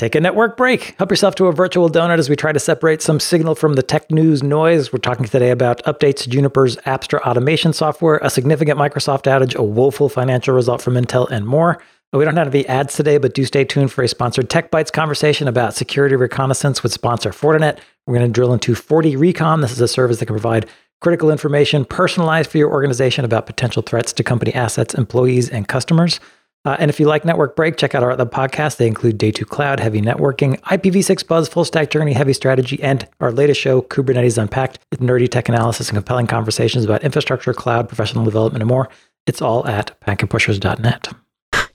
Take a network break. Help yourself to a virtual donut as we try to separate some signal from the tech news noise. We're talking today about updates to Juniper's Apstra automation software, a significant Microsoft outage, a woeful financial result from Intel, and more. We don't have any ads today, but do stay tuned for a sponsored Tech Bytes conversation about security reconnaissance with sponsor Fortinet. We're going to drill into FortiRecon. This is a service that can provide critical information personalized for your organization about potential threats to company assets, employees, and customers. Uh, and if you like Network Break, check out our other podcasts. They include Day 2 Cloud, Heavy Networking, IPv6 Buzz, Full Stack Journey, Heavy Strategy, and our latest show, Kubernetes Unpacked, with nerdy tech analysis and compelling conversations about infrastructure, cloud, professional development, and more. It's all at packetpushers.net.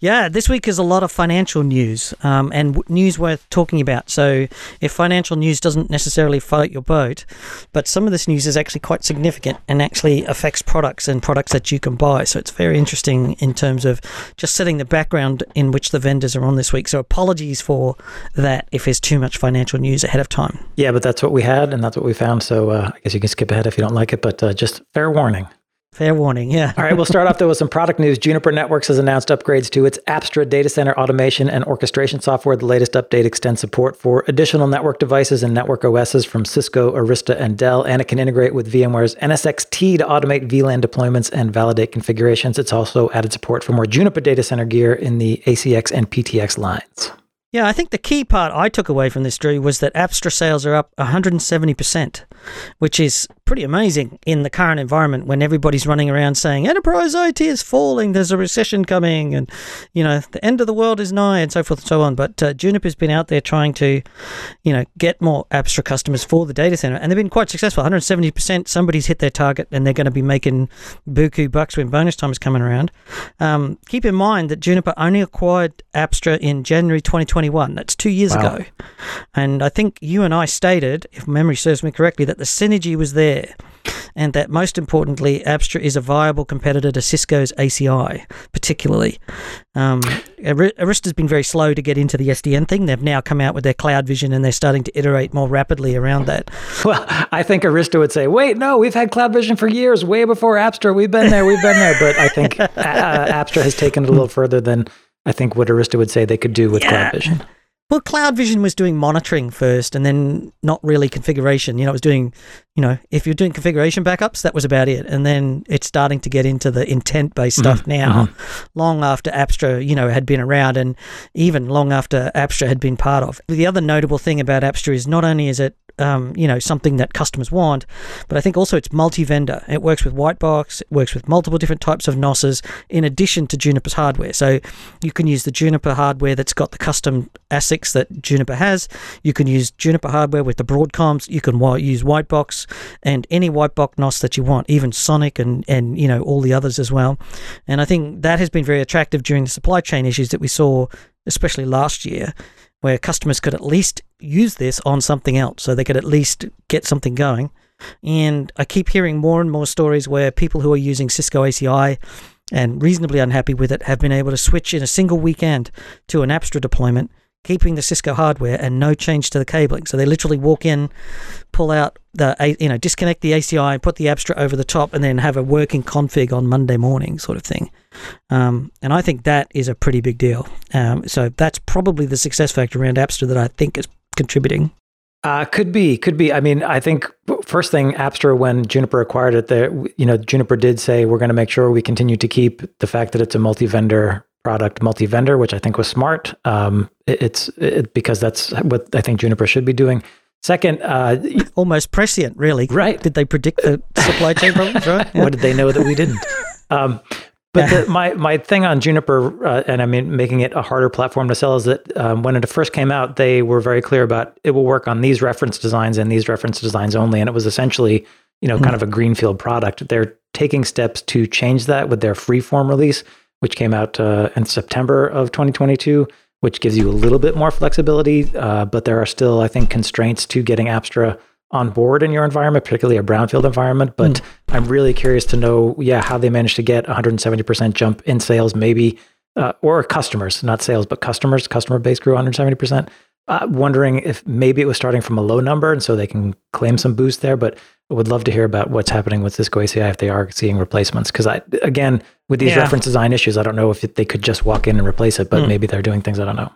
Yeah, this week is a lot of financial news um, and w- news worth talking about. So, if financial news doesn't necessarily float your boat, but some of this news is actually quite significant and actually affects products and products that you can buy. So, it's very interesting in terms of just setting the background in which the vendors are on this week. So, apologies for that if there's too much financial news ahead of time. Yeah, but that's what we had and that's what we found. So, uh, I guess you can skip ahead if you don't like it, but uh, just fair warning. Fair warning, yeah. All right, we'll start off though with some product news. Juniper Networks has announced upgrades to its Apstra data center automation and orchestration software. The latest update extends support for additional network devices and network OSs from Cisco, Arista, and Dell, and it can integrate with VMware's NSX-T to automate VLAN deployments and validate configurations. It's also added support for more Juniper data center gear in the ACX and PTX lines. Yeah, I think the key part I took away from this, Drew, was that Apstra sales are up 170%, which is pretty amazing in the current environment when everybody's running around saying enterprise IT is falling, there's a recession coming, and you know the end of the world is nigh, and so forth and so on. But uh, Juniper's been out there trying to, you know, get more Apstra customers for the data center, and they've been quite successful. 170%. Somebody's hit their target, and they're going to be making buku bucks when bonus time is coming around. Um, keep in mind that Juniper only acquired Apstra in January 2021. That's two years Wow. ago, and I think you and I stated, if memory serves me correctly, that the synergy was there and that most importantly, Apstra is a viable competitor to Cisco's ACI, particularly. Um, Arista's been very slow to get into the SDN thing. They've now come out with their cloud vision and they're starting to iterate more rapidly around that. Well, I think Arista would say, wait, no, we've had Cloud Vision for years, way before Apstra. We've been there, we've been there. But I think uh, Apstra has taken it a little further than I think what Arista would say they could do with Yeah. Cloud Vision. Well, Cloud Vision was doing monitoring first and then not really configuration. You know, it was doing, you know, if you're doing configuration backups, that was about it. And then it's starting to get into the intent based stuff now, long after Apstra, you know, had been around and even long after Apstra had been part of. The other notable thing about Apstra is not only is it um, you know, something that customers want, but I think also it's multi-vendor. It works with Whitebox, it works with multiple different types of NOSes in addition to Juniper's hardware. So you can use the Juniper hardware that's got the custom ASICs that Juniper has. You can use Juniper hardware with the Broadcoms. You can use Whitebox and any white box NOS that you want, even Sonic and and you know all the others as well. And I think that has been very attractive during the supply chain issues that we saw, especially last year, where customers could at least use this on something else, so they could at least get something going. And I keep hearing more and more stories where people who are using Cisco ACI and reasonably unhappy with it have been able to switch in a single weekend to an Apstra deployment, keeping the Cisco hardware and no change to the cabling. So they literally walk in, pull out the, you know, disconnect the ACI, and put the Apstra over the top, and then have a working config on Monday morning, sort of thing. Um, and I think that is a pretty big deal. Um, so that's probably the success factor around Apstra that I think is contributing. Uh, could be, could be. I mean, I think first thing Apstra, when Juniper acquired it, there, you know, Juniper did say we're going to make sure we continue to keep the fact that it's a multi-vendor product, multi-vendor, which I think was smart. Um, it's it, because that's what I think Juniper should be doing. Second, uh, Almost prescient, really. Right. Did they predict the supply chain problems, right? Yeah. what did they know that we didn't? Um, but the, my my thing on Juniper, uh, and I mean making it a harder platform to sell, is that um, when it first came out, they were very clear about it will work on these reference designs and these reference designs only, and it was essentially you know kind of a greenfield product. They're taking steps to change that with their freeform release, which came out uh, in September of 2022, which gives you a little bit more flexibility, uh, but there are still I think constraints to getting Apstra on board in your environment, particularly a brownfield environment. But I'm really curious to know, yeah, how they managed to get 170% jump in sales, maybe, uh, or customers, not sales, but customers. Customer base grew 170%. Uh, wondering if maybe it was starting from a low number, and so they can claim some boost there. But would love to hear about what's happening with Cisco ACI if they are seeing replacements. Because I, again, with these Yeah. reference design issues, I don't know if they could just walk in and replace it, but hmm. maybe they're doing things I don't know.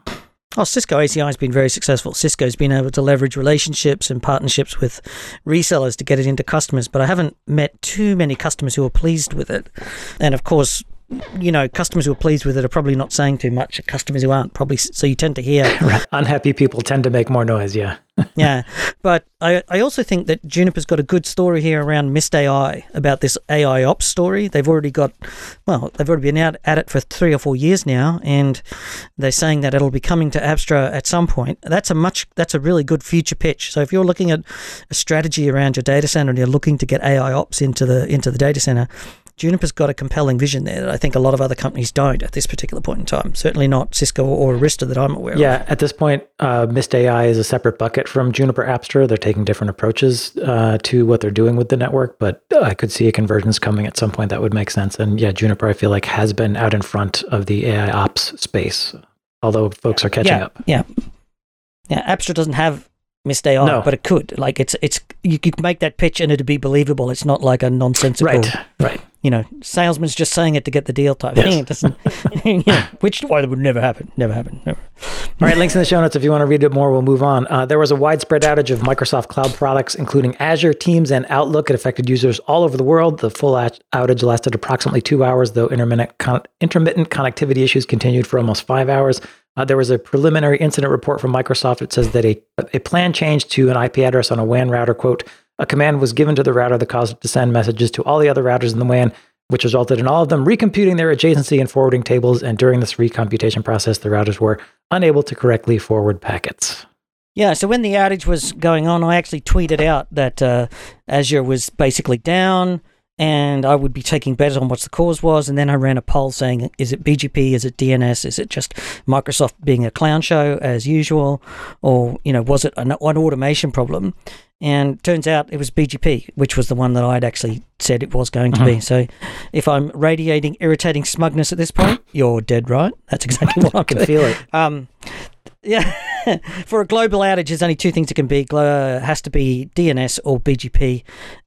Oh, Cisco ACI has been very successful. Cisco's been able to leverage relationships and partnerships with resellers to get it into customers, but I haven't met too many customers who are pleased with it. And of course, you know, customers who are pleased with it are probably not saying too much. Customers who aren't probably so you tend to hear unhappy people tend to make more noise. Yeah, yeah. But I I also think that Juniper's got a good story here around Mist AI about this AI ops story. They've already got well, they've already been out at it for three or four years now, and they're saying that it'll be coming to Apstra at some point. That's a much that's a really good future pitch. So if you're looking at a strategy around your data center and you're looking to get AI ops into the into the data center, Juniper's got a compelling vision there that I think a lot of other companies don't at this particular point in time. Certainly not Cisco or Arista that I'm aware yeah, of. Yeah, at this point, uh, Mist AI is a separate bucket from Juniper Apstra. They're taking different approaches uh, to what they're doing with the network, but I could see a convergence coming at some point that would make sense. And yeah, Juniper, I feel like, has been out in front of the AI ops space, although folks are catching yeah, up. Yeah. Yeah, Apstra doesn't have Mist AI, no. but it could. Like it's it's you could make that pitch and it'd be believable. It's not like a nonsensical. Right. Right you know, salesman's just saying it to get the deal type yes. thing. It doesn't, you know, which why would never happen. Never happen. Never. All right, links in the show notes if you want to read it more. We'll move on. Uh, there was a widespread outage of Microsoft Cloud products, including Azure, Teams, and Outlook. It affected users all over the world. The full outage lasted approximately two hours, though intermittent, con- intermittent connectivity issues continued for almost five hours. Uh, there was a preliminary incident report from Microsoft. It says that a, a plan change to an IP address on a WAN router, quote, a command was given to the router that caused it to send messages to all the other routers in the WAN, which resulted in all of them recomputing their adjacency and forwarding tables. And during this recomputation process, the routers were unable to correctly forward packets. Yeah, so when the outage was going on, I actually tweeted out that uh, Azure was basically down and I would be taking bets on what the cause was. And then I ran a poll saying, is it BGP? Is it DNS? Is it just Microsoft being a clown show as usual? Or, you know, was it an, an automation problem? And turns out it was BGP, which was the one that I'd actually said it was going to be. Uh-huh. So if I'm radiating irritating smugness at this point, you're dead right. That's exactly what I can feel it. Um, yeah. For a global outage, there's only two things it can be. Glo- has to be DNS or BGP.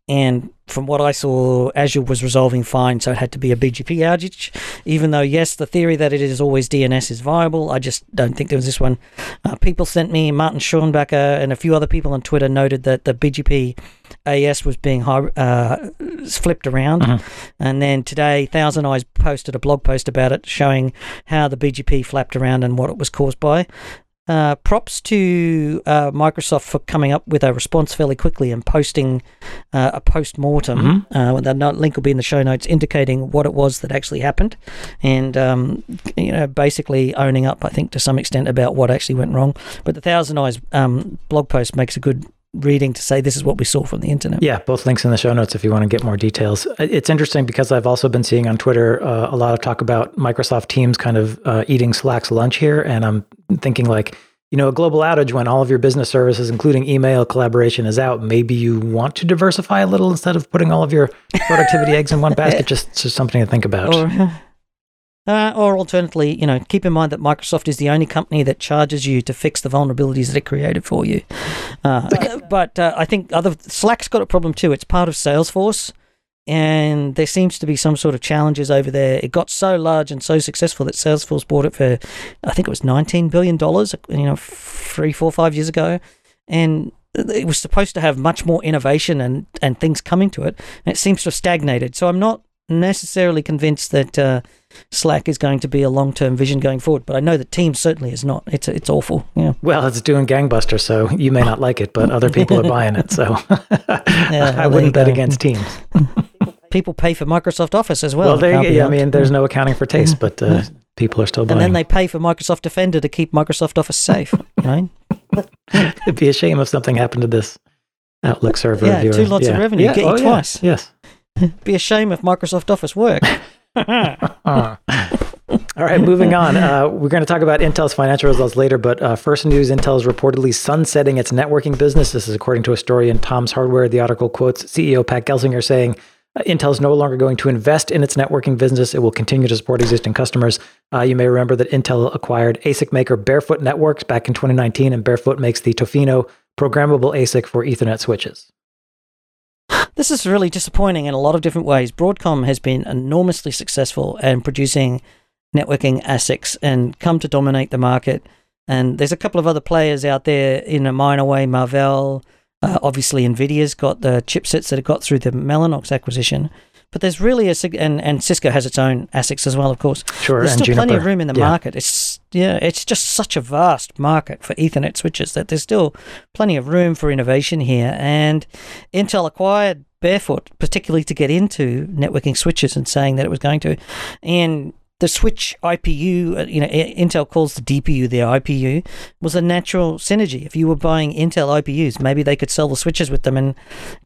And from what I saw, Azure was resolving fine, so it had to be a BGP outage. Even though, yes, the theory that it is always DNS is viable, I just don't think there was this one. Uh, people sent me, Martin Schonbacher and a few other people on Twitter noted that the BGP AS was being uh, flipped around. Uh-huh. And then today, ThousandEyes posted a blog post about it showing how the BGP flapped around and what it was caused by. Uh, props to uh, Microsoft for coming up with a response fairly quickly and posting uh, a post mortem. Mm-hmm. Uh, that link will be in the show notes, indicating what it was that actually happened, and um, you know, basically owning up, I think, to some extent about what actually went wrong. But the ThousandEyes um, blog post makes a good reading to say this is what we saw from the internet. Yeah, both links in the show notes if you want to get more details. It's interesting because I've also been seeing on Twitter uh, a lot of talk about Microsoft Teams kind of uh, eating Slack's lunch here, and I'm thinking like. You know, a global outage when all of your business services, including email collaboration, is out. Maybe you want to diversify a little instead of putting all of your productivity eggs in one basket. Just, just something to think about. Or, uh, or alternatively, you know, keep in mind that Microsoft is the only company that charges you to fix the vulnerabilities that it created for you. Uh, but uh, I think other Slack's got a problem too. It's part of Salesforce, and there seems to be some sort of challenges over there. It got so large and so successful that Salesforce bought it for, I think it was nineteen billion dollars. You know, three, four, five years ago, and it was supposed to have much more innovation and and things coming to it, and it seems to have stagnated. So I'm not necessarily convinced that uh, Slack is going to be a long term vision going forward, but I know that Teams certainly is not. It's it's awful. Yeah. Well, it's doing gangbuster, so you may not like it, but other people are buying it. So yeah, I wouldn't bet against Teams. people pay for Microsoft Office as well. Well, there, yeah, I mean, there's no accounting for taste, but uh, people are still buying. And then they pay for Microsoft Defender to keep Microsoft Office safe. right? It'd be a shame if something happened to this Outlook server. Yeah, two lots yeah. of revenue. Yeah. Get oh, you twice. Yes. be a shame if Microsoft Office worked. All right, moving on. Uh, we're going to talk about Intel's financial results later, but uh, first news Intel is reportedly sunsetting its networking business. This is according to a story in Tom's Hardware. The article quotes CEO Pat Gelsinger saying, uh, Intel is no longer going to invest in its networking business. It will continue to support existing customers. Uh, you may remember that Intel acquired ASIC maker Barefoot Networks back in 2019, and Barefoot makes the Tofino programmable ASIC for Ethernet switches. This is really disappointing in a lot of different ways. Broadcom has been enormously successful in producing networking ASICs and come to dominate the market. And there's a couple of other players out there in a minor way. Marvell, uh, obviously, Nvidia's got the chipsets that it got through the Mellanox acquisition. But there's really a and and Cisco has its own ASICs as well, of course. Sure, there's still Juniper. plenty of room in the yeah. market. It's yeah, it's just such a vast market for Ethernet switches that there's still plenty of room for innovation here. And Intel acquired Barefoot, particularly to get into networking switches and saying that it was going to. And the switch IPU, uh, you know, Intel calls the DPU their IPU, was a natural synergy. If you were buying Intel IPUs, maybe they could sell the switches with them and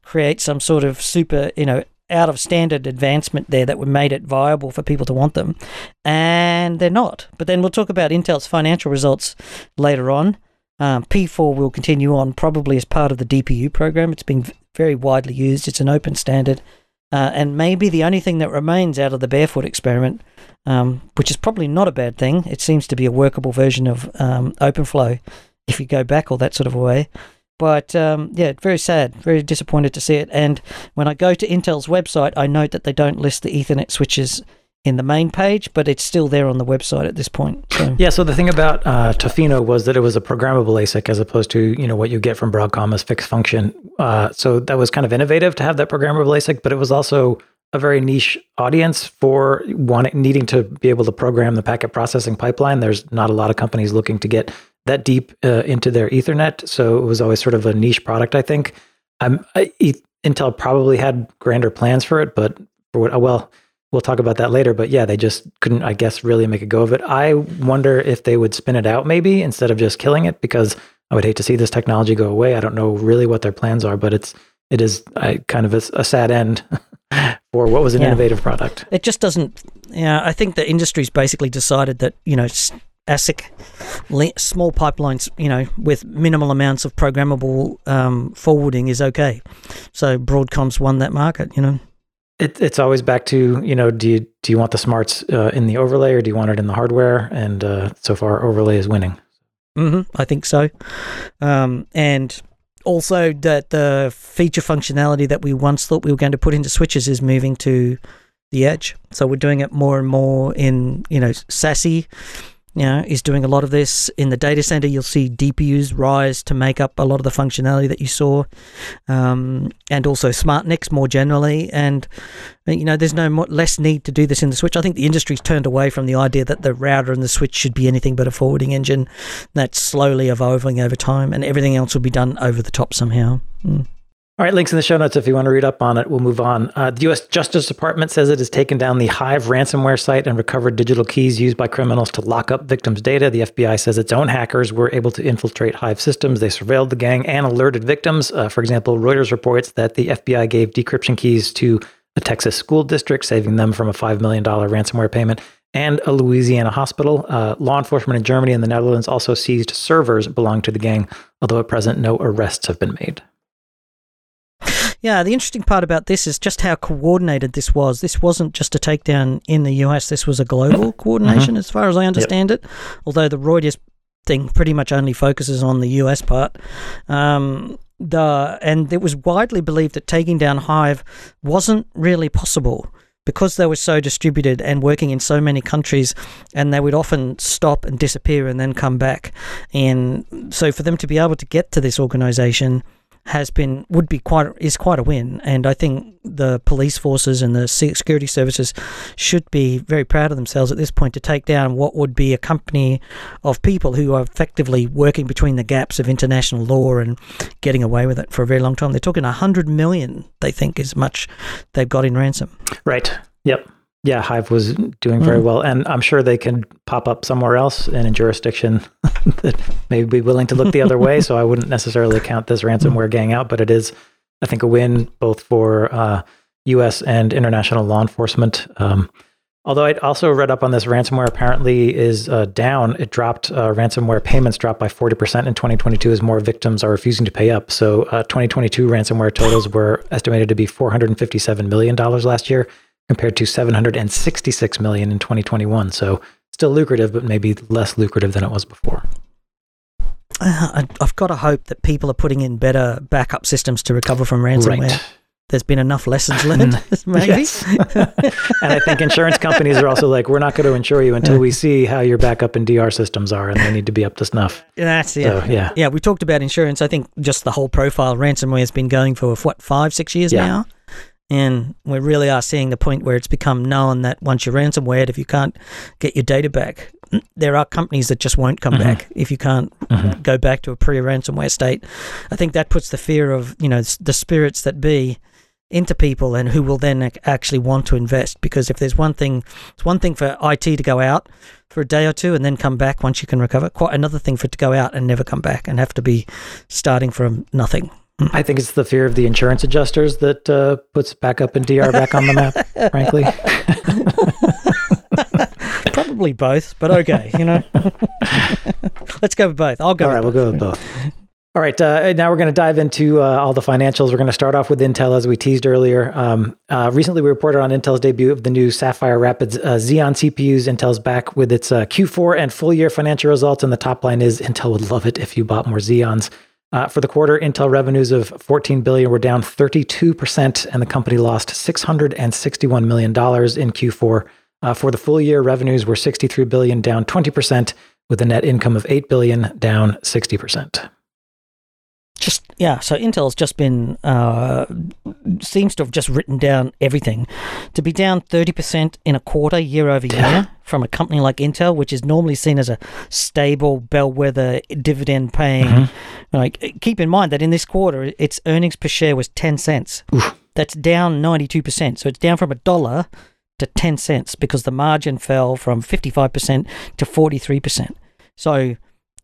create some sort of super, you know, out of standard advancement there that would made it viable for people to want them, and they're not. But then we'll talk about Intel's financial results later on. Um, P4 will continue on probably as part of the DPU program. It's been very widely used. It's an open standard, uh, and maybe the only thing that remains out of the barefoot experiment, um, which is probably not a bad thing. It seems to be a workable version of um, OpenFlow if you go back all that sort of way. But um, yeah, very sad, very disappointed to see it. And when I go to Intel's website, I note that they don't list the Ethernet switches in the main page, but it's still there on the website at this point. So. Yeah. So the thing about uh, Tofino was that it was a programmable ASIC as opposed to you know what you get from Broadcom as fixed function. Uh, so that was kind of innovative to have that programmable ASIC, but it was also a very niche audience for wanting needing to be able to program the packet processing pipeline. There's not a lot of companies looking to get that deep uh, into their Ethernet, so it was always sort of a niche product. I think. I, Intel probably had grander plans for it, but for what? Well, we'll talk about that later. But yeah, they just couldn't, I guess, really make a go of it. I wonder if they would spin it out maybe instead of just killing it, because I would hate to see this technology go away. I don't know really what their plans are, but it's it is I, kind of a, a sad end for what was an yeah. innovative product. It just doesn't. Yeah, I think the industry's basically decided that you know ASIC small pipelines, you know, with minimal amounts of programmable um, forwarding is okay. So Broadcom's won that market, you know. It, it's always back to you know do you do you want the smarts uh, in the overlay or do you want it in the hardware? And uh, so far, overlay is winning. Mm-hmm, I think so. Um, and also that the feature functionality that we once thought we were going to put into switches is moving to the edge. So we're doing it more and more in you know SASE you know, is doing a lot of this in the data center. You'll see DPUs rise to make up a lot of the functionality that you saw, um, and also smart SmartNICs more generally. And you know, there's no more, less need to do this in the switch. I think the industry's turned away from the idea that the router and the switch should be anything but a forwarding engine. That's slowly evolving over time, and everything else will be done over the top somehow. Mm. All right, links in the show notes if you want to read up on it. We'll move on. Uh, the U.S. Justice Department says it has taken down the Hive ransomware site and recovered digital keys used by criminals to lock up victims' data. The FBI says its own hackers were able to infiltrate Hive systems. They surveilled the gang and alerted victims. Uh, for example, Reuters reports that the FBI gave decryption keys to a Texas school district, saving them from a $5 million ransomware payment, and a Louisiana hospital. Uh, law enforcement in Germany and the Netherlands also seized servers belonging to the gang, although at present no arrests have been made. Yeah, the interesting part about this is just how coordinated this was. This wasn't just a takedown in the US, this was a global coordination, mm-hmm. as far as I understand yep. it. Although the Reuters thing pretty much only focuses on the US part. Um, the and it was widely believed that taking down Hive wasn't really possible because they were so distributed and working in so many countries, and they would often stop and disappear and then come back. And so, for them to be able to get to this organization has been would be quite is quite a win, and I think the police forces and the security services should be very proud of themselves at this point to take down what would be a company of people who are effectively working between the gaps of international law and getting away with it for a very long time. They're talking a hundred million, they think, is much they've got in ransom. Right. Yep. Yeah, Hive was doing very mm. well, and I'm sure they can pop up somewhere else in a jurisdiction that may be willing to look the other way. So I wouldn't necessarily count this ransomware gang out, but it is, I think, a win both for uh, U.S. and international law enforcement. Um, although I also read up on this, ransomware apparently is uh, down. It dropped. Uh, ransomware payments dropped by 40% in 2022 as more victims are refusing to pay up. So uh, 2022 ransomware totals were estimated to be 457 million dollars last year compared to 766 million in 2021. So still lucrative, but maybe less lucrative than it was before. Uh, I've got to hope that people are putting in better backup systems to recover from ransomware. Right. there's been enough lessons learned, maybe. and I think insurance companies are also like, we're not going to insure you until we see how your backup and DR systems are, and they need to be up to snuff. That's yeah, so, yeah, yeah. We talked about insurance. I think just the whole profile ransomware has been going for what five, six years yeah. now. And we really are seeing the point where it's become known that once you're ransomware, if you can't get your data back, there are companies that just won't come mm-hmm. back if you can't mm-hmm. go back to a pre-ransomware state. I think that puts the fear of you know the spirits that be into people and who will then actually want to invest because if there's one thing it's one thing for IT to go out for a day or two and then come back once you can recover quite another thing for it to go out and never come back and have to be starting from nothing I think it's the fear of the insurance adjusters that uh, puts backup and DR back on the map, frankly. Probably both, but okay, you know. Let's go with both. I'll go. All right, we'll go with both. All right, uh, now we're going to dive into uh, all the financials. We're going to start off with Intel, as we teased earlier. Um, uh, recently, we reported on Intel's debut of the new Sapphire Rapids uh, Xeon CPUs. Intel's back with its uh, Q4 and full year financial results, and the top line is Intel would love it if you bought more Xeons. Uh, for the quarter, Intel revenues of 14 billion were down 32%, and the company lost 661 million dollars in Q4. Uh, for the full year, revenues were 63 billion, down 20%, with a net income of 8 billion, down 60% just yeah so intel's just been uh, seems to have just written down everything to be down 30% in a quarter year over year from a company like intel which is normally seen as a stable bellwether dividend paying mm-hmm. like keep in mind that in this quarter its earnings per share was 10 cents Oof. that's down 92% so it's down from a dollar to 10 cents because the margin fell from 55% to 43% so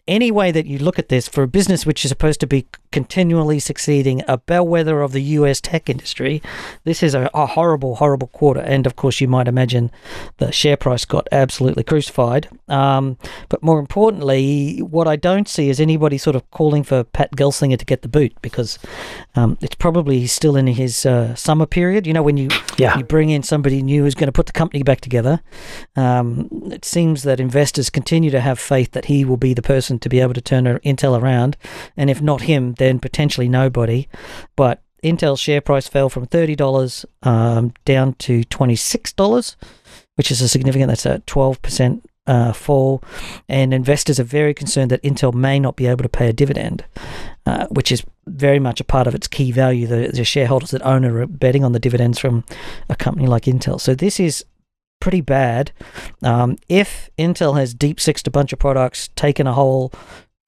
any way that you look at this, for a business which is supposed to be continually succeeding, a bellwether of the US tech industry, this is a, a, horrible, horrible quarter. And of course, you might imagine the share price got absolutely crucified. Um, but more importantly, what I don't see is anybody sort of calling for Pat Gelsinger to get the boot because um, it's probably still in his uh, summer period. You know, when you, yeah. you bring in somebody new who's going to put the company back together, um, it seems that investors continue to have faith that he will be the person person to be able to turn Intel around. And if not him, then potentially nobody. But Intel's share price fell from $30 um, down to $26, which is a significant, that's a 12% uh, fall. And investors are very concerned that Intel may not be able to pay a dividend, uh, which is very much a part of its key value. The, the shareholders that own are betting on the dividends from a company like Intel. So this is pretty bad. Um, if Intel has deep sixed a bunch of products, taken a whole,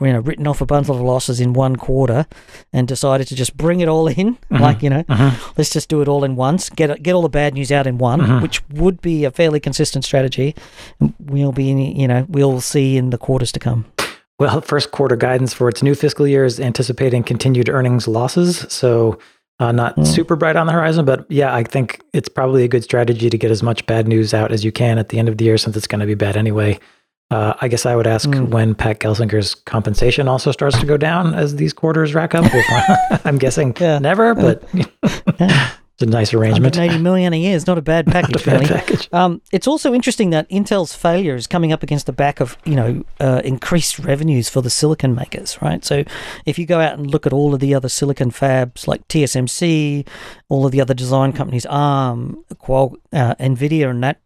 you know, written off a bundle of losses in one quarter, and decided to just bring it all in, mm-hmm. like you know, mm-hmm. let's just do it all in once, get get all the bad news out in one, mm-hmm. which would be a fairly consistent strategy. We'll be, you know, we'll see in the quarters to come. Well, first quarter guidance for its new fiscal year is anticipating continued earnings losses. So uh, not mm. super bright on the horizon, but yeah, I think it's probably a good strategy to get as much bad news out as you can at the end of the year since it's going to be bad anyway. Uh, I guess I would ask mm. when Pat Gelsinger's compensation also starts to go down as these quarters rack up. I'm guessing yeah. never, but yeah. It's a nice arrangement. 180 million a year is not a bad package, a bad package. Um, it's also interesting that Intel's failure is coming up against the back of you know uh, increased revenues for the silicon makers, right? So if you go out and look at all of the other silicon fabs like TSMC, all of the other design companies, ARM, Qual, uh, Nvidia, and that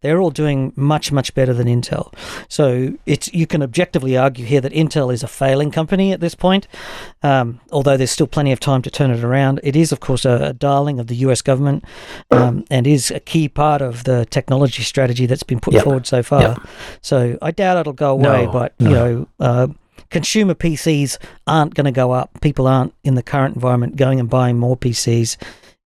they're all doing much, much better than Intel. So it's you can objectively argue here that Intel is a failing company at this point, um, although there's still plenty of time to turn it around. It is, of course, a, a darling of the U.S. government um, and is a key part of the technology strategy that's been put yep. forward so far. Yep. So I doubt it'll go away, no, but no. you know. Uh, consumer PCs aren't going to go up. People aren't in the current environment going and buying more PCs.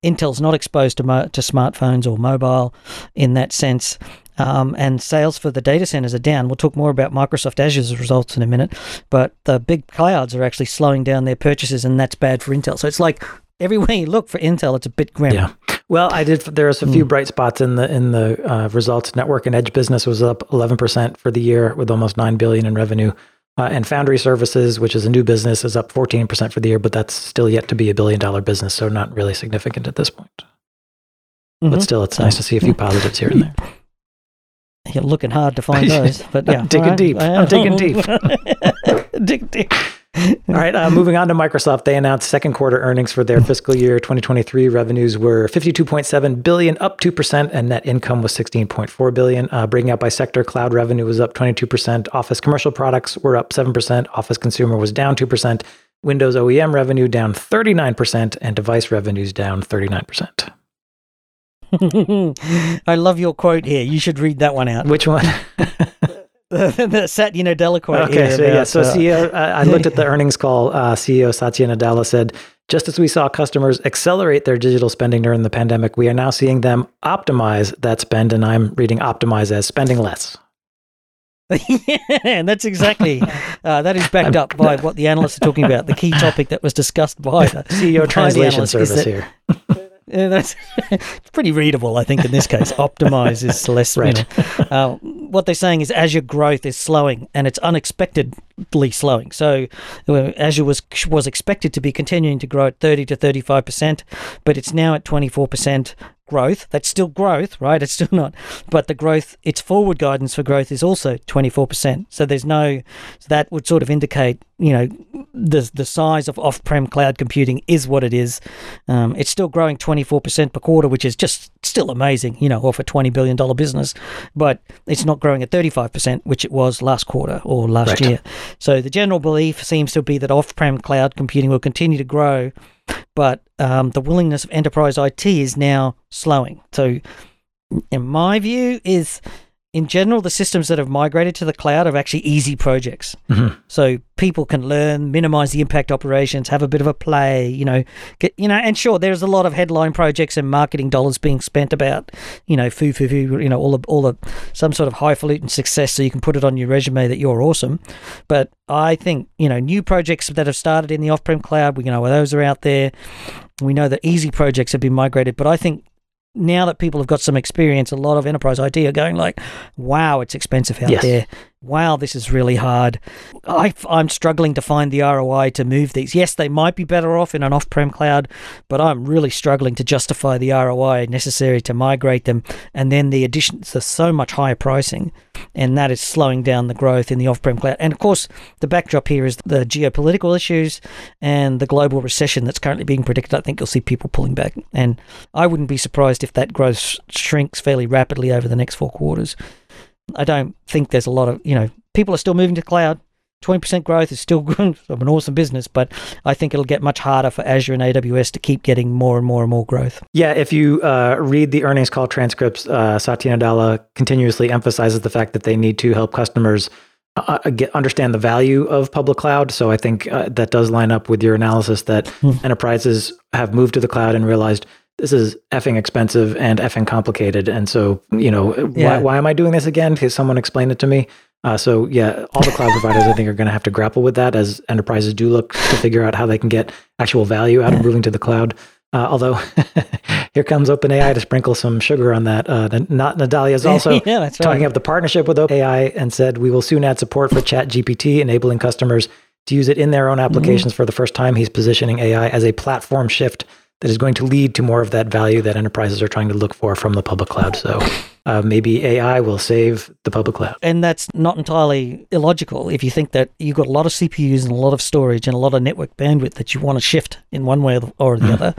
Intel's not exposed to, mo- to smartphones or mobile in that sense. Um, and sales for the data centers are down. We'll talk more about Microsoft Azure's results in a minute, but the big clouds are actually slowing down their purchases, and that's bad for Intel. So it's like everywhere you look for Intel, it's a bit grim. Yeah. Well, I did. There There's a few mm. bright spots in the in the uh, results. Network and edge business was up 11 percent for the year, with almost nine billion in revenue. Uh, and Foundry Services, which is a new business, is up 14% for the year, but that's still yet to be a billion dollar business, so not really significant at this point. Mm-hmm. But still, it's nice to see a few positives here and there. You're looking hard to find those, but yeah, digging right. deep. I'm digging deep. Dig deep. All right, uh, moving on to Microsoft. They announced second quarter earnings for their fiscal year 2023. Revenues were 52.7 billion, up 2%, and net income was 16.4 billion. Uh, breaking out by sector, cloud revenue was up 22%, Office commercial products were up 7%, Office consumer was down 2%, Windows OEM revenue down 39%, and device revenues down 39%. I love your quote here. You should read that one out. Which one? the Satya Nadella quote. Okay, so about, yeah, so uh, CEO, I looked at the earnings call. Uh, CEO Satya Nadella said, "Just as we saw customers accelerate their digital spending during the pandemic, we are now seeing them optimize that spend." And I'm reading "optimize" as spending less. yeah, and that's exactly uh, that is backed up by what the analysts are talking about. The key topic that was discussed by the CEO translation service here. Yeah, that's it's pretty readable, I think, in this case. Optimize is less. Right. You know, uh, what they're saying is Azure growth is slowing, and it's unexpectedly slowing. So uh, Azure was was expected to be continuing to grow at 30 to 35 percent, but it's now at 24 percent growth. That's still growth, right? It's still not, but the growth, its forward guidance for growth is also 24%. So there's no, so that would sort of indicate, you know, the the size of off-prem cloud computing is what it is. Um, it's still growing 24% per quarter, which is just still amazing, you know, off a $20 billion business, but it's not growing at 35%, which it was last quarter or last right. year. So the general belief seems to be that off-prem cloud computing will continue to grow but um, the willingness of enterprise IT is now slowing. So, in my view, is in general, the systems that have migrated to the cloud are actually easy projects. Mm-hmm. So people can learn, minimize the impact operations, have a bit of a play, you know, get, you know, and sure, there's a lot of headline projects and marketing dollars being spent about, you know, foo, foo, foo, you know, all the, all the, some sort of highfalutin success so you can put it on your resume that you're awesome. But I think, you know, new projects that have started in the off-prem cloud, we know those are out there. We know that easy projects have been migrated, but I think now that people have got some experience, a lot of enterprise IT are going like, "Wow, it's expensive out yes. there. Wow, this is really hard. I, am struggling to find the ROI to move these. Yes, they might be better off in an off-prem cloud, but I'm really struggling to justify the ROI necessary to migrate them. And then the additions to so much higher pricing, and that is slowing down the growth in the off-prem cloud. And of course, the backdrop here is the geopolitical issues and the global recession that's currently being predicted. I think you'll see people pulling back, and I wouldn't be surprised if that growth shrinks fairly rapidly over the next four quarters. I don't think there's a lot of, you know, people are still moving to cloud. 20% growth is still an awesome business, but I think it'll get much harder for Azure and AWS to keep getting more and more and more growth. Yeah, if you uh, read the earnings call transcripts, uh, Satya Nadella continuously emphasizes the fact that they need to help customers uh, uh get, understand the value of public cloud. So I think uh, that does line up with your analysis that mm. enterprises have moved to the cloud and realized this is effing expensive and effing complicated. And so, you know, yeah. why, why am I doing this again? Because someone explain it to me. Uh, so yeah, all the cloud providers I think are going to have to grapple with that as enterprises do look to figure out how they can get actual value out of moving to the cloud. Uh, although here comes OpenAI to sprinkle some sugar on that. Uh, not Nadella is also yeah, talking right. the partnership with OpenAI and said we will soon add support for ChatGPT, enabling customers to use it in their own applications mm-hmm. for the first time. He's positioning AI as a platform shift that is going to lead to more of that value that enterprises are trying to look for from the public cloud. So uh, maybe AI will save the public cloud. And that's not entirely illogical if you think that you've got a lot of CPUs and a lot of storage and a lot of network bandwidth that you want to shift in one way or the mm. other.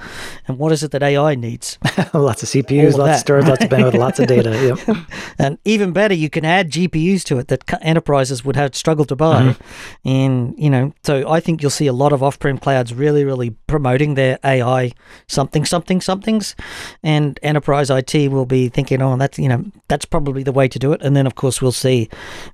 And what is it that AI needs? lots of CPUs, of lots that. of storage, lots of bandwidth, lots of data. Yep. and even better, you can add GPUs to it that enterprises would have struggled to buy. Mm-hmm. And, you know, so I think you'll see a lot of off prem clouds really, really promoting their AI something, something, somethings. And enterprise IT will be thinking, oh, that's, you know, know, that's probably the way to do it. And then, of course, we'll see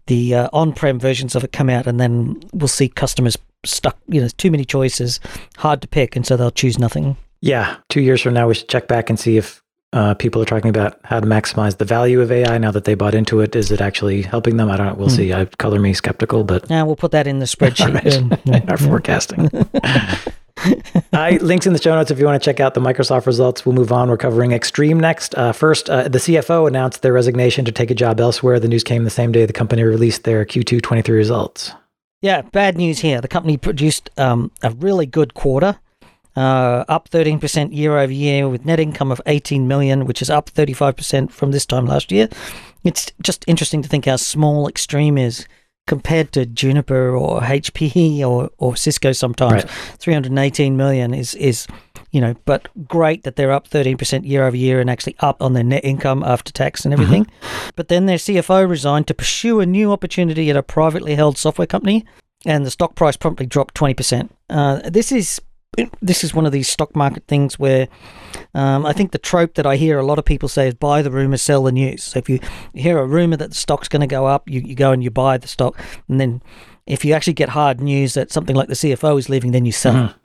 the uh, on-prem versions of it come out, and then we'll see customers stuck. You know, too many choices, hard to pick, and so they'll choose nothing. Yeah, two years from now, we should check back and see if uh, people are talking about how to maximize the value of AI now that they bought into it. Is it actually helping them? I don't know. We'll mm. see. I color me skeptical, but yeah, we'll put that in the spreadsheet right. yeah. in our forecasting. Links in the show notes if you want to check out the Microsoft results. We'll move on. We're covering Extreme next. Uh, first, uh, the CFO announced their resignation to take a job elsewhere. The news came the same day the company released their Q2 23 results. Yeah, bad news here. The company produced um, a really good quarter, uh, up 13% year over year with net income of 18 million, which is up 35% from this time last year. It's just interesting to think how small Extreme is compared to Juniper or HPE or, or Cisco sometimes, Right. 318 million is, is, you know, but great that they're up 13% year over year and actually up on their net income after tax and everything. But then their CFO resigned to pursue a new opportunity at a privately held software company, and the stock price promptly dropped 20%. Uh, this is this is one of these stock market things where um, I think the trope that I hear a lot of people say is buy the rumor, sell the news. So if you hear a rumor that the stock's going to go up, you, you go and you buy the stock, and then if you actually get hard news that something like the CFO is leaving, then you sell. Mhm.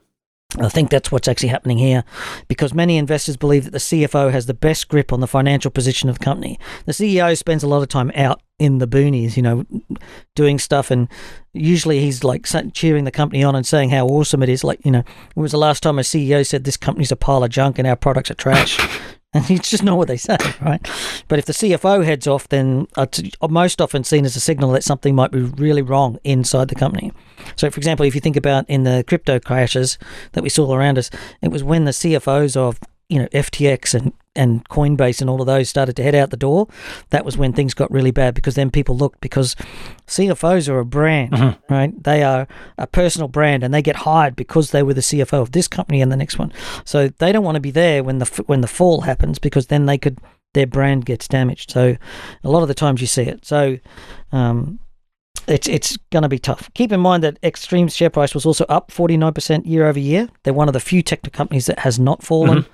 I think that's what's actually happening here because many investors believe that the CFO has the best grip on the financial position of the company. The CEO spends a lot of time out in the boonies, you know, doing stuff, and usually he's like cheering the company on and saying how awesome it is. Like, you know, when was the last time a CEO said this company's a pile of junk and our products are trash? and it's just not what they say, right? But if the CFO heads off, then it's most often seen as a signal that something might be really wrong inside the company. So, for example, if you think about in the crypto crashes that we saw around us, it was when the CFOs of you know FTX and and Coinbase and all of those started to head out the door. That was when things got really bad because then people looked because CFOs are a brand, right? They are a personal brand and they get hired because they were the CFO of this company and the next one. So they don't want to be there when the when the fall happens because then they could their brand gets damaged. So a lot of the times you see it. So um, it's it's going to be tough. Keep in mind that Extreme's share price was also up 49% year over year. They're one of the few tech companies that has not fallen.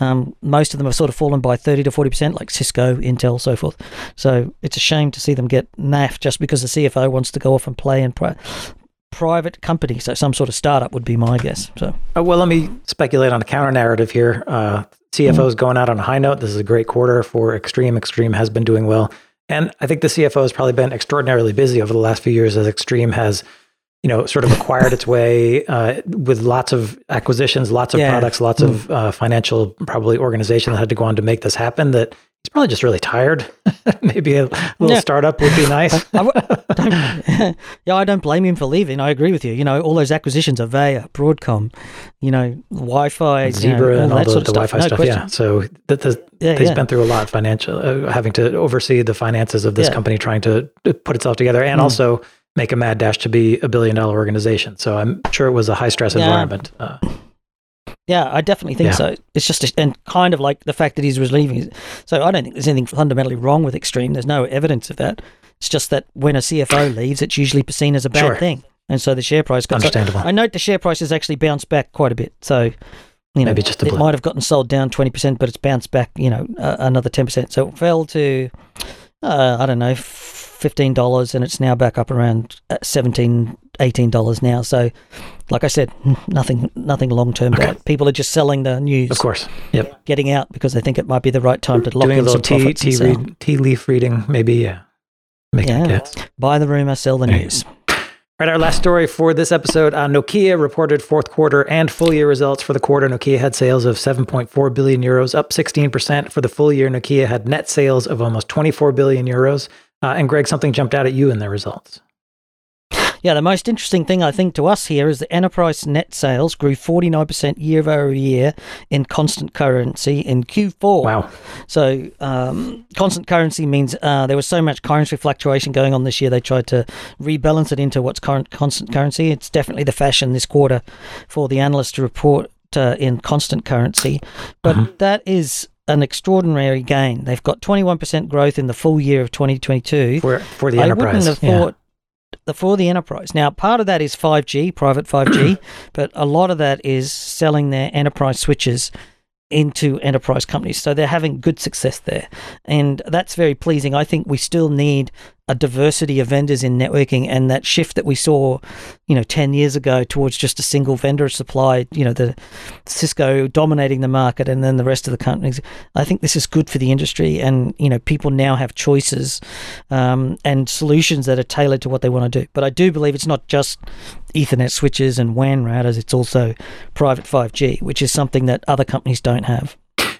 Um, most of them have sort of fallen by 30 to 40%, like Cisco, Intel, so forth. So it's a shame to see them get naff just because the CFO wants to go off and play in pri- private company. So some sort of startup would be my guess. So Uh, well, let me speculate on a counter narrative here. Uh, CFO is going out on a high note. This is a great quarter for Extreme. Extreme has been doing well. And I think the CFO has probably been extraordinarily busy over the last few years as Extreme has, you know, sort of acquired its way uh, with lots of acquisitions, lots of Yeah. products, lots of uh, financial, probably organization that had to go on to make this happen. That he's probably just really tired. Maybe a little Yeah. startup would be nice. I yeah, I don't blame him for leaving. I agree with you. You know, all those acquisitions, of Avaya, Broadcom, you know, Wi-Fi, you know, Zebra and all that the, sort the of Wi-Fi No stuff. question. Yeah. So that, that, Yeah, he's yeah. been through a lot financial, uh, having to oversee the finances of this company, trying to put itself together, and Mm. also make a mad dash to be a billion dollar organization. So I'm sure it was a high stress environment. Uh, Yeah, I definitely think Yeah. so. It's just, a, and kind of like the fact that he's leaving. So I don't think there's anything fundamentally wrong with Extreme. There's no evidence of that. It's just that when a CFO leaves, it's usually seen as a bad Sure. thing. And so the share price got. Understandable. I note the share price has actually bounced back quite a bit. So, you know, Maybe just a it blip. might have gotten sold down 20%, but it's bounced back, you know, uh, another 10%. So it fell to, uh, I don't know, $15 and it's now back up around uh, 17 $18 now. So, like I said, nothing nothing long term Okay. about. People are just selling the news, of course. Yep. getting out because they think it might be the right time to lock Doing a in little some tea, profits tea, read, tea leaf reading, maybe. Yeah. Make Yeah. guess. Buy the rumor, sell the news. Right, our last story for this episode uh, Nokia reported fourth quarter and full year results for the quarter. Nokia had sales of 7.4 billion euros, up 16%. For the full year, Nokia had net sales of almost 24 billion euros. Uh, and Greg, something jumped out at you in their results. Yeah, the most interesting thing I think to us here is that enterprise net sales grew 49% year over year in constant currency in Q4. Wow. So, um, constant currency means uh, there was so much currency fluctuation going on this year, they tried to rebalance it into what's current constant currency. It's definitely the fashion this quarter for the analysts to report uh, in constant currency. But that is an extraordinary gain. They've got 21% growth in the full year of 2022. For, for the I enterprise. wouldn't have yeah. thought the for the enterprise. Now, part of that is 5G, private 5G, but a lot of that is selling their enterprise switches into enterprise companies. So they're having good success there. And that's very pleasing. I think we still need a diversity of vendors in networking and that shift that we saw, you know, 10 years ago towards just a single vendor supply, you know, the Cisco dominating the market and then the rest of the companies. I think this is good for the industry and, you know, people now have choices um, and solutions that are tailored to what they want to do. But I do believe it's not just Ethernet switches and WAN routers, it's also private 5G, which is something that other companies don't have.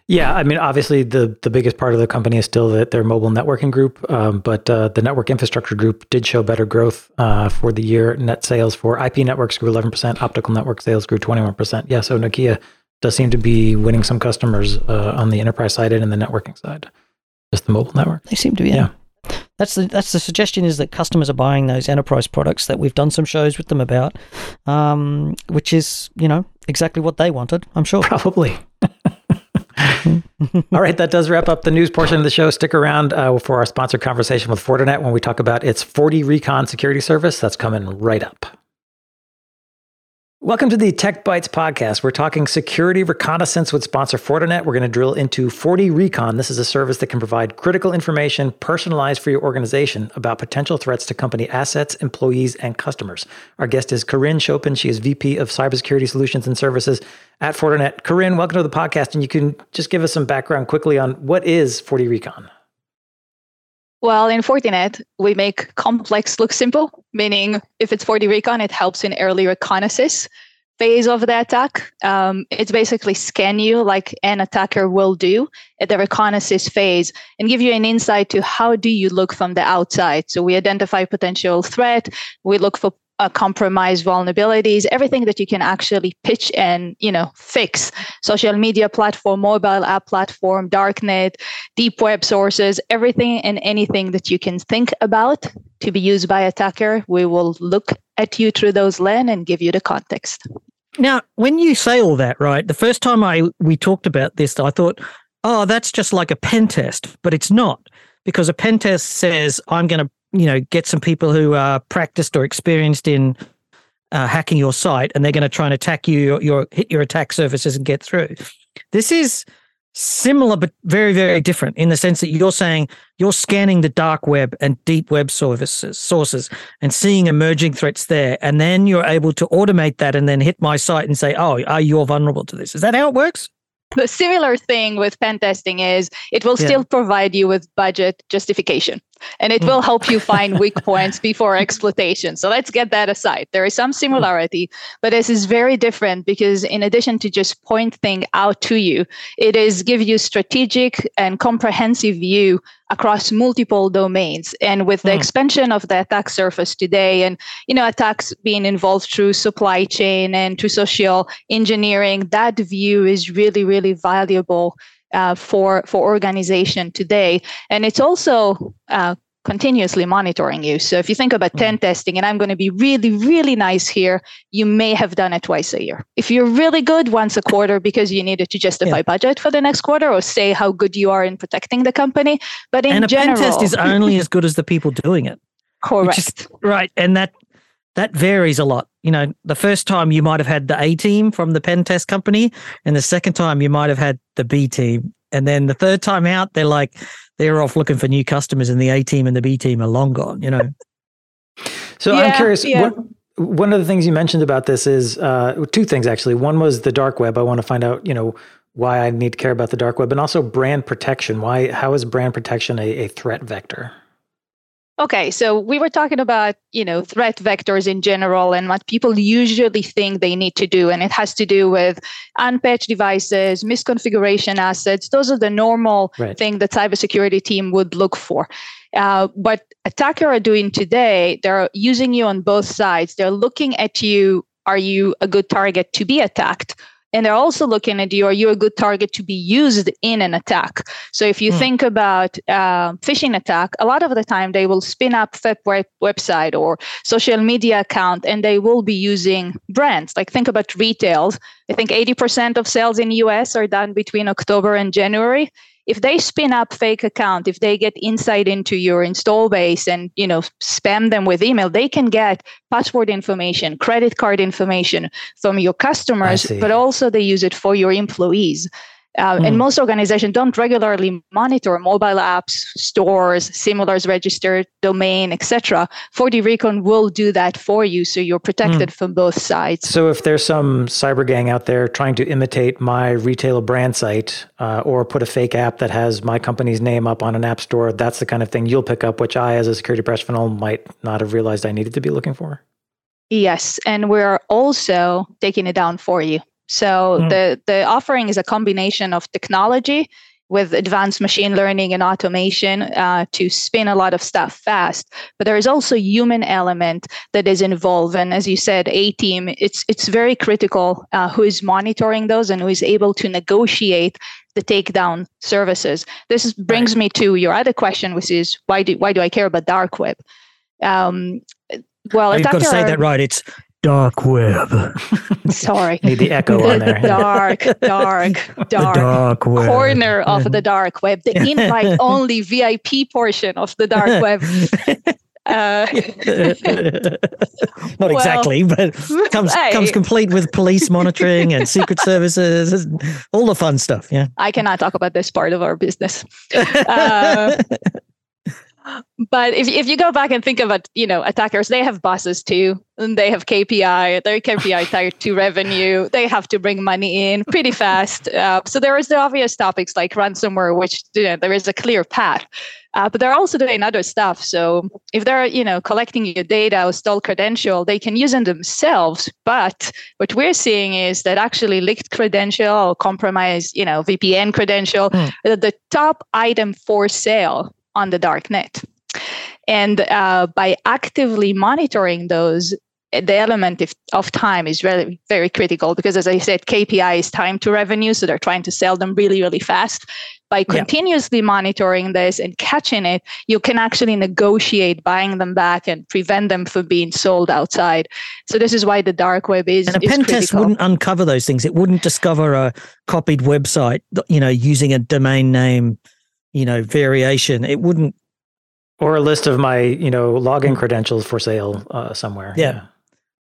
Yeah, I mean, obviously, the the biggest part of the company is still the, their mobile networking group, um, but uh, the network infrastructure group did show better growth uh, for the year. Net sales for IP networks grew 11%, optical network sales grew 21%. Yeah, so Nokia does seem to be winning some customers uh, on the enterprise side and in the networking side, just the mobile network. They seem to be. Yeah. that's the that's the suggestion is that customers are buying those enterprise products that we've done some shows with them about, um, which is you know exactly what they wanted. I'm sure. Probably. All right, that does wrap up the news portion of the show. Stick around uh, for our sponsored conversation with Fortinet when we talk about its FortiRecon security service. That's coming right up. Welcome to the Tech Bytes podcast. We're talking security reconnaissance with sponsor Fortinet. We're going to drill into FortiRecon. This is a service that can provide critical information personalized for your organization about potential threats to company assets, employees, and customers. Our guest is Corinne Chopin. She is VP of Cybersecurity Solutions and Services at Fortinet. Corinne, welcome to the podcast. And you can just give us some background quickly on what is FortiRecon. Well, in Fortinet, we make complex look simple, meaning if it's FortiRecon, it helps in early reconnaissance phase of the attack. Um, it's basically scan you like an attacker will do at the reconnaissance phase and give you an insight to how do you look from the outside. So we identify potential threat, we look for uh, compromise vulnerabilities, everything that you can actually pitch and you know fix. Social media platform, mobile app platform, darknet, deep web sources, everything and anything that you can think about to be used by attacker, we will look at you through those lens and give you the context. Now, when you say all that, right? The first time I we talked about this, I thought, oh, that's just like a pen test, but it's not because a pen test says I'm going to you know get some people who are practiced or experienced in uh, hacking your site and they're going to try and attack you your, your hit your attack surfaces and get through. This is similar but very very different in the sense that you're saying you're scanning the dark web and deep web services sources and seeing emerging threats there and then you're able to automate that and then hit my site and say oh are you vulnerable to this? Is that how it works? The similar thing with pen testing is it will yeah. still provide you with budget justification and it mm. will help you find weak points before exploitation. So let's get that aside. There is some similarity, but this is very different because in addition to just point thing out to you, it is give you strategic and comprehensive view across multiple domains. And with the mm. expansion of the attack surface today and you know attacks being involved through supply chain and through social engineering, that view is really, really valuable uh, for for organization today, and it's also uh, continuously monitoring you. So if you think about mm-hmm. pen testing, and I'm going to be really, really nice here, you may have done it twice a year. If you're really good, once a quarter because you needed to justify yeah. budget for the next quarter or say how good you are in protecting the company. But in and a general, pen test is only as good as the people doing it. Correct. Is, right. And that that varies a lot. You know, the first time you might have had the A team from the pen test company, and the second time you might have had the B team. And then the third time out, they're like, they're off looking for new customers, and the A team and the B team are long gone, you know. So yeah, I'm curious, yeah. what, one of the things you mentioned about this is uh, two things actually. One was the dark web. I want to find out, you know, why I need to care about the dark web, and also brand protection. Why? How is brand protection a, a threat vector? Okay, so we were talking about, you know, threat vectors in general and what people usually think they need to do. And it has to do with unpatched devices, misconfiguration assets. Those are the normal right. thing that cybersecurity team would look for. Uh, what attacker are doing today, they're using you on both sides. They're looking at you. Are you a good target to be attacked? And they're also looking at you are you a good target to be used in an attack? So if you mm. think about uh, phishing attack a lot of the time they will spin up web website or social media account and they will be using brands. Like think about retail. I think 80% of sales in us are done between october and january if they spin up fake account if they get insight into your install base and you know spam them with email they can get password information credit card information from your customers but also they use it for your employees uh, mm. And hmm. most organizations don't regularly monitor mobile apps, stores, similars registered domain, etc. FortiRecon will do that for you, so you're protected mm. from both sides. So if there's some cyber gang out there trying to imitate my retail brand site uh, or put a fake app that has my company's name up on an app store, that's the kind of thing you'll pick up, which I, as a security professional, might not have realized I needed to be looking for. Yes, and we're also taking it down for you. So mm. the the offering is a combination of technology with advanced machine learning and automation uh, to spin a lot of stuff fast. But there is also human element that is involved. And as you said, a team, it's it's very critical uh, who is monitoring those and who is able to negotiate the takedown services. This brings right. me to your other question, which is why do why do I care about dark web? Um, well, you've got to say that right. It's dark web. Sorry. Need the echo on there. dark, dark, dark, dark web. corner of the dark web, the invite only VIP portion of the dark web. Uh, Not well, exactly, but comes hey. comes complete with police monitoring and secret services, all the fun stuff. Yeah, I cannot talk about this part of our business. Uh, but if, if you go back and think about you know attackers they have bosses too. And they have kpi their kpi tied to revenue. They have to bring money in pretty fast. Uh, so there is the obvious topics like ransomware which you know, there is a clear path. Uh, but they're also doing other stuff. So if they're you know collecting your data or stole credential they can use them themselves. But what we're seeing is that actually leaked credential or compromised you know vpn credential mm. the top item for sale on the dark net. And uh, by actively monitoring those, the element of, of time is really very critical because, as I said, KPI is time to revenue. So they're trying to sell them really, really fast. By continuously yeah. monitoring this and catching it, you can actually negotiate buying them back and prevent them from being sold outside. So this is why the dark web is. And a pen test wouldn't uncover those things. It wouldn't discover a copied website, you know, using a domain name you know variation it wouldn't or a list of my you know login credentials for sale uh, somewhere. Yeah.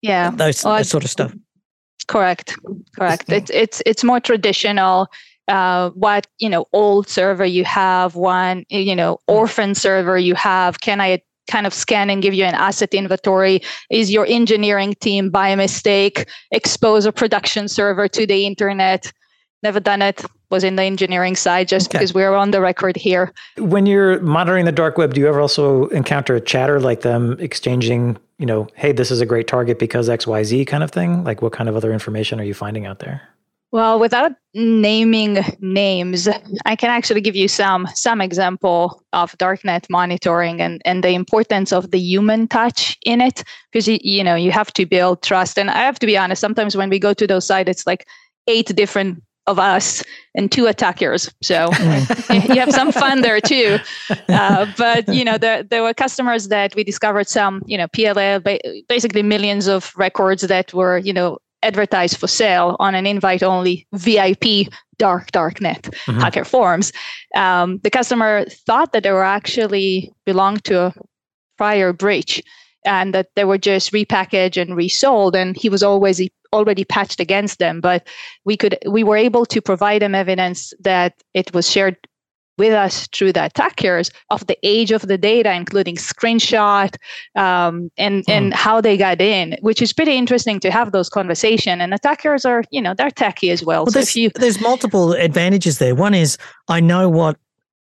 Yeah, those well, that sort of stuff. Correct. Correct. It's it's it's more traditional uh, what you know old server you have one you know hmm. orphan server you have. Can i kind of scan and give you an asset inventory? Is your engineering team by mistake expose a production server to the internet never done it. Was in the engineering side just okay. because we're on the record here. When you're monitoring the dark web do you ever also encounter a chatter like them exchanging you know hey this is a great target because xyz kind of thing? Like what kind of other information are you finding out there? Well without naming names i can actually give you some some example of darknet monitoring and and the importance of the human touch in it. Because you, you know you have to build trust. And i have to be honest sometimes when we go to those sites it's like eight different of us and two attackers. So you have some fun there too. Uh, but you know, there there were customers that we discovered some, you know, PLL, basically millions of records that were, you know, advertised for sale on an invite-only VIP dark darknet mm-hmm. hacker forums. Um, the customer thought that they were actually belonged to a prior breach and that they were just repackaged and resold and he was always already patched against them but we could we were able to provide them evidence that it was shared with us through the attackers of the age of the data, including screenshot um, and mm. and how they got in, which is pretty interesting to have those conversation. And attackers are, you know, they're techy as well. well so there's, you, there's multiple advantages there. One is I know what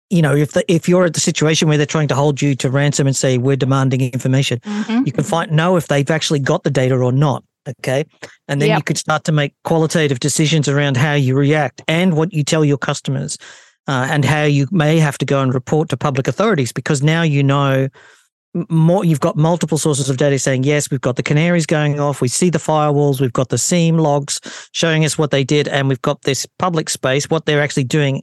you know, if the, if you're at the situation where they're trying to hold you to ransom and say we're demanding information, mm-hmm. you can find know if they've actually got the data or not. Okay, and then yep. you could start to make qualitative decisions around how you react and what you tell your customers, uh, and how you may have to go and report to public authorities because now you know more you've got multiple sources of data saying yes we've got the canaries going off we see the firewalls we've got the SIEM logs showing us what they did and we've got this public space what they're actually doing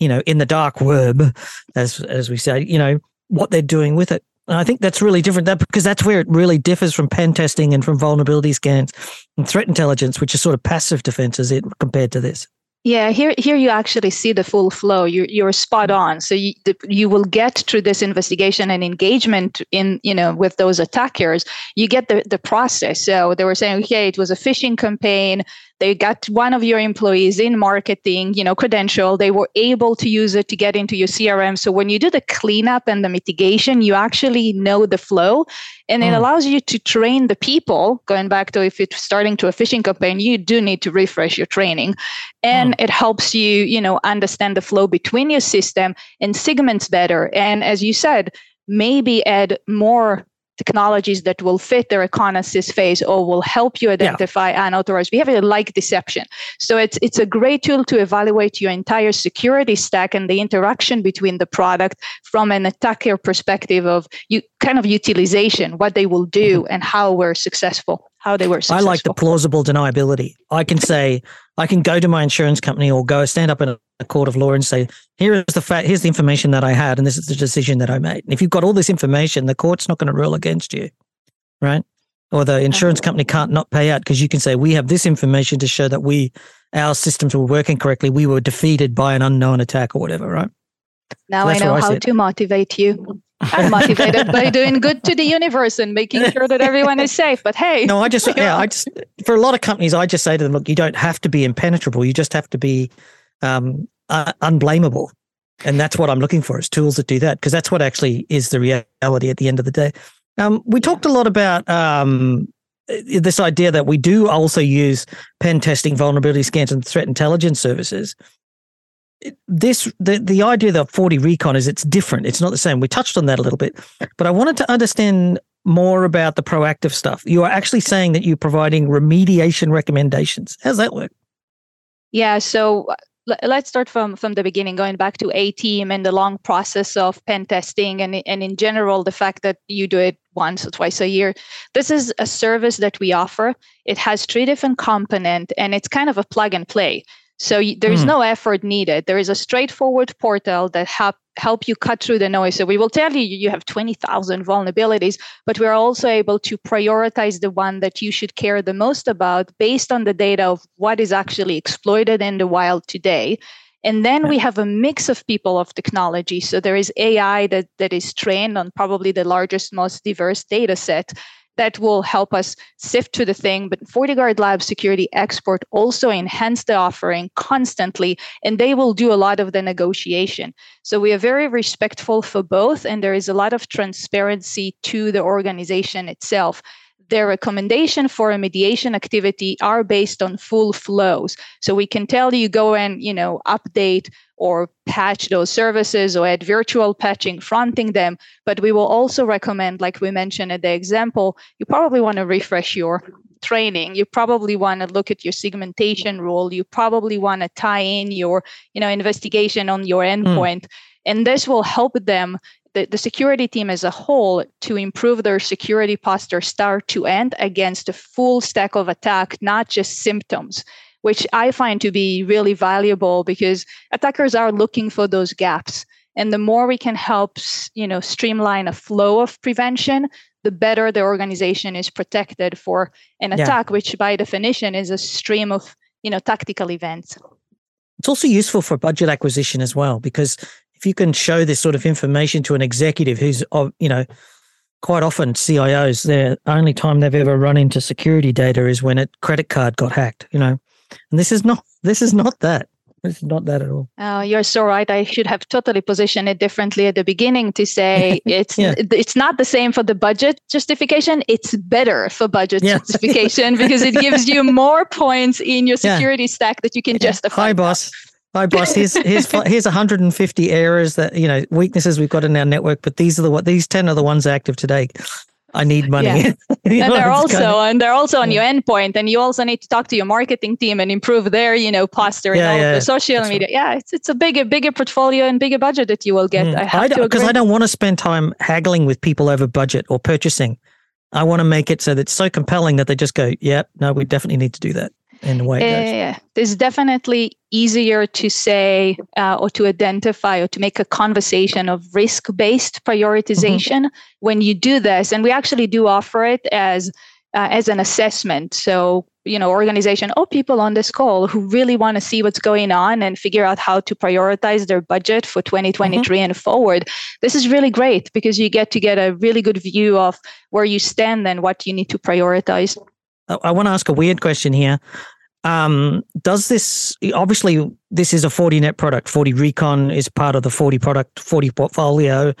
you know, in the dark web, as as we say, you know, what they're doing with it. And I think that's really different that because that's where it really differs from pen testing and from vulnerability scans and threat intelligence, which is sort of passive defenses it compared to this. Yeah, here here you actually see the full flow. You you're spot on. So you the, you will get through this investigation and engagement in you know with those attackers. You get the the process. So they were saying, okay, it was a phishing campaign they got one of your employees in marketing you know credential they were able to use it to get into your crm so when you do the cleanup and the mitigation you actually know the flow and it mm. allows you to train the people going back to if it's starting to a phishing campaign you do need to refresh your training and mm. it helps you you know understand the flow between your system and segments better and as you said maybe add more technologies that will fit the reconnaissance phase or will help you identify yeah. unauthorized behavior like deception. So it's it's a great tool to evaluate your entire security stack and the interaction between the product from an attacker perspective of you kind of utilization, what they will do mm-hmm. and how we're successful how they were successful. I like the plausible deniability. I can say, I can go to my insurance company or go stand up in a court of law and say, here is the fact, here's the information that I had, and this is the decision that I made. And if you've got all this information, the court's not going to rule against you, right? Or the insurance company can't not pay out because you can say, we have this information to show that we, our systems were working correctly. We were defeated by an unknown attack or whatever, right? Now I know I how to motivate you. I'm motivated by doing good to the universe and making sure that everyone is safe. But hey, no, I just yeah, I just for a lot of companies, I just say to them, look, you don't have to be impenetrable. You just have to be um, uh, unblameable, and that's what I'm looking for is tools that do that because that's what actually is the reality at the end of the day. Um, we talked a lot about um, this idea that we do also use pen testing, vulnerability scans, and threat intelligence services this the the idea that FortiRecon is it's different. It's not the same. We touched on that a little bit but i wanted to understand more about the proactive stuff. You are actually saying that you're providing remediation recommendations. How's that work? Yeah so let's start from from the beginning going back to a team and the long process of pen testing and and in general the fact that you do it once or twice a year. This is a service that we offer. It has three different components and it's kind of a plug and play so there's mm. no effort needed. There is a straightforward portal that help help you cut through the noise. So we will tell you you have 20,000 vulnerabilities, but we're also able to prioritize the one that you should care the most about based on the data of what is actually exploited in the wild today. And then we have a mix of people of technology. So there is AI that, that is trained on probably the largest, most diverse data set that will help us sift to the thing. But FortiGuard Lab Security Expert also enhance the offering constantly, and they will do a lot of the negotiation. So we are very respectful for both, and there is a lot of transparency to the organization itself their recommendation for remediation activity are based on full flows. So we can tell you go and, you know, update or patch those services or add virtual patching fronting them. But we will also recommend, like we mentioned at the example, you probably want to refresh your training. You probably want to look at your segmentation rule. You probably want to tie in your, you know, investigation on your hmm. endpoint. Mm. And this will help them the, the security team as a whole to improve their security posture start to end against a full stack of attack, not just symptoms, which I find to be really valuable because attackers are looking for those gaps. And the more we can help, you know, streamline a flow of prevention, the better the organization is protected for an attack, yeah. which by definition is a stream of, you know, tactical events. It's also useful for budget acquisition as well because if you can show this sort of information to an executive who's, you know, quite often CIOs, their only time they've ever run into security data is when a credit card got hacked, you know, and this is not, this is not that. It's not that at all. Oh, you're so right. I should have totally positioned it differently at the beginning to say it's yeah. it's not the same for the budget justification. It's better for budget yeah. justification because it gives you more points in your security yeah. stack that you can justify. Hi, boss. Hi, boss. Here's here's here's 150 errors that you know weaknesses we've got in our network, but these are the what these 10 are the ones active today. I need money. Yeah. and they're also kind of, and they're also on yeah. your endpoint, and you also need to talk to your marketing team and improve their you know posture yeah, and all the social media. Right. Yeah, it's it's a bigger bigger portfolio and bigger budget that you will get. Mm. I have I because I don't want to spend time haggling with people over budget or purchasing. I want to make it so that it's so compelling that they just go, "Yep, no, we definitely need to do that." And why yeah, it's definitely easier to say uh, or to identify or to make a conversation of risk-based prioritization mm-hmm. when you do this and we actually do offer it as uh, as an assessment so you know organization or people on this call who really want to see what's going on and figure out how to prioritize their budget for 2023 mm-hmm. and forward this is really great because you get to get a really good view of where you stand and what you need to prioritize I want to ask a weird question here. Um, does this obviously this is a Fortinet product? FortiRecon is part of the Forti product, Forti portfolio.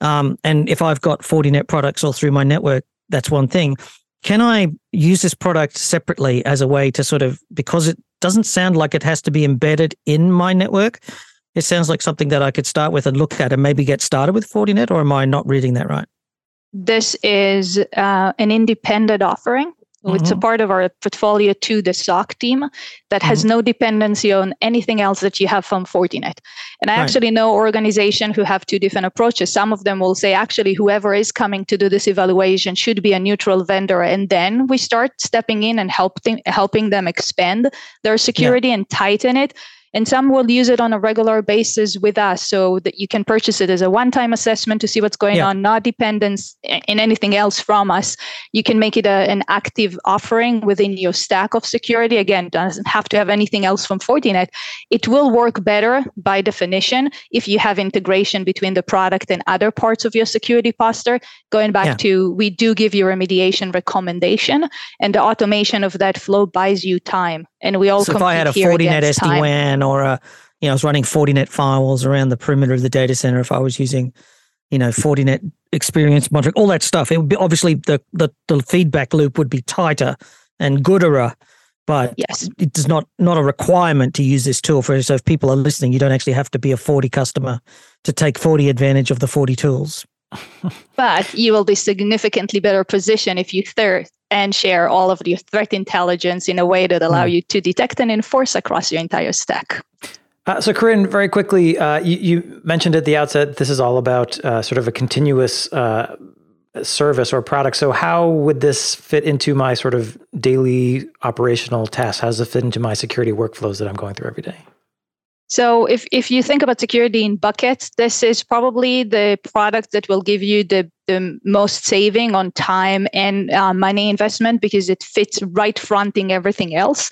Um, and if I've got Fortinet products all through my network, that's one thing. Can I use this product separately as a way to sort of because it doesn't sound like it has to be embedded in my network? It sounds like something that I could start with and look at and maybe get started with Fortinet, or am I not reading that right? this is uh, an independent offering Mm-hmm. It's a mm-hmm. part of our portfolio to the SOC team that has mm-hmm. no dependency on anything else that you have from Fortinet. And I right. actually know organizations who have two different approaches. Some of them will say, actually, whoever is coming to do this evaluation should be a neutral vendor. And then we start stepping in and helping helping them expand their security yeah. and tighten it and some will use it on a regular basis with us so that you can purchase it as a one time assessment to see what's going yeah. on, not dependence in anything else from us. You can make it a, an active offering within your stack of security. Again, doesn't have to have anything else from Fortinet. It will work better by definition if you have integration between the product and other parts of your security posture. Going back yeah. to, we do give you remediation recommendation, and the automation of that flow buys you time. And we all so if I had a Fortinet SD WAN or a, you know, I was running Fortinet firewalls around the perimeter of the data center. If I was using, you know, Fortinet experience monitoring, all that stuff, it would be obviously the, the, the feedback loop would be tighter and gooder, but yes. it is not not a requirement to use this tool for. So if people are listening, you don't actually have to be a Forti customer to take Forti advantage of the Forti tools. But you will be significantly better positioned if you third and share all of your threat intelligence in a way that allow mm. you to detect and enforce across your entire stack. Uh, so, Corinne, very quickly, uh, you, you, mentioned at the outset this is all about uh, sort of a continuous uh, service or product. So, how would this fit into my sort of daily operational tasks? How does it fit into my security workflows that I'm going through every day? So if, if you think about security in buckets, this is probably the product that will give you the, the most saving on time and uh, money investment because it fits right fronting everything else.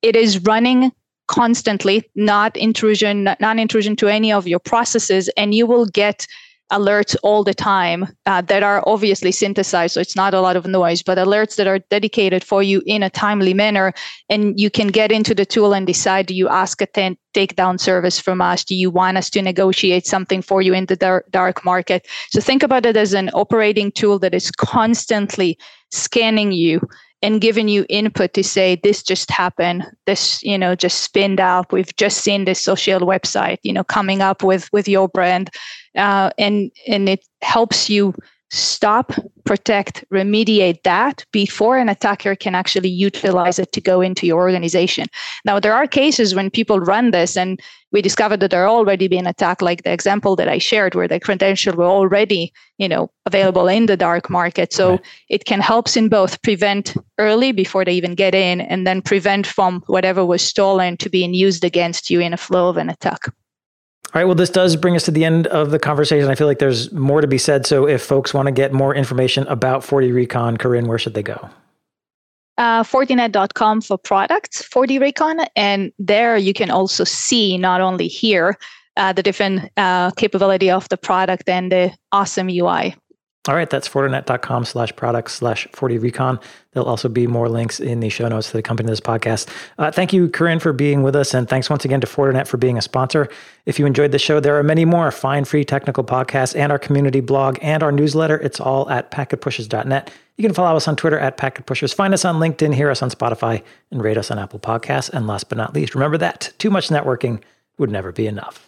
It is running constantly, not intrusion, non intrusion to any of your processes, and you will get alerts all the time uh, that are obviously synthesized so it's not a lot of noise but alerts that are dedicated for you in a timely manner and you can get into the tool and decide do you ask a ten- takedown service from us? Do you want us to negotiate something for you in the dar- dark market? So think about it as an operating tool that is constantly scanning you and giving you input to say this just happened. This you know just spinned out. We've just seen this social website you know coming up with with your brand uh, and and it helps you stop, protect, remediate that before an attacker can actually utilize it to go into your organization. Now, there are cases when people run this and we discovered that they're already being attacked, like the example that I shared, where the credentials were already, you know, available in the dark market. So right. it can help in both prevent early before they even get in, and then prevent from whatever was stolen to being used against you in a flow of an attack. All right. Well, this does bring us to the end of the conversation. I feel like there's more to be said. So, if folks want to get more information about FortiRecon, Corinne, where should they go? Uh, Fortinet.com for products, FortiRecon. and there you can also see not only here uh, the different uh, capability of the product and the awesome UI. All right, that's Fortinet.com slash products slash FortiRecon. There'll also be more links in the show notes that accompany this podcast. Uh, thank you, Corinne, for being with us. And thanks once again to Fortinet for being a sponsor. If you enjoyed the show, there are many more fine free technical podcasts and our community blog and our newsletter. It's all at packetpushers.net. You can follow us on Twitter at packetpushers. Find us on LinkedIn, hear us on Spotify, and rate us on Apple Podcasts. And last but not least, remember that too much networking would never be enough.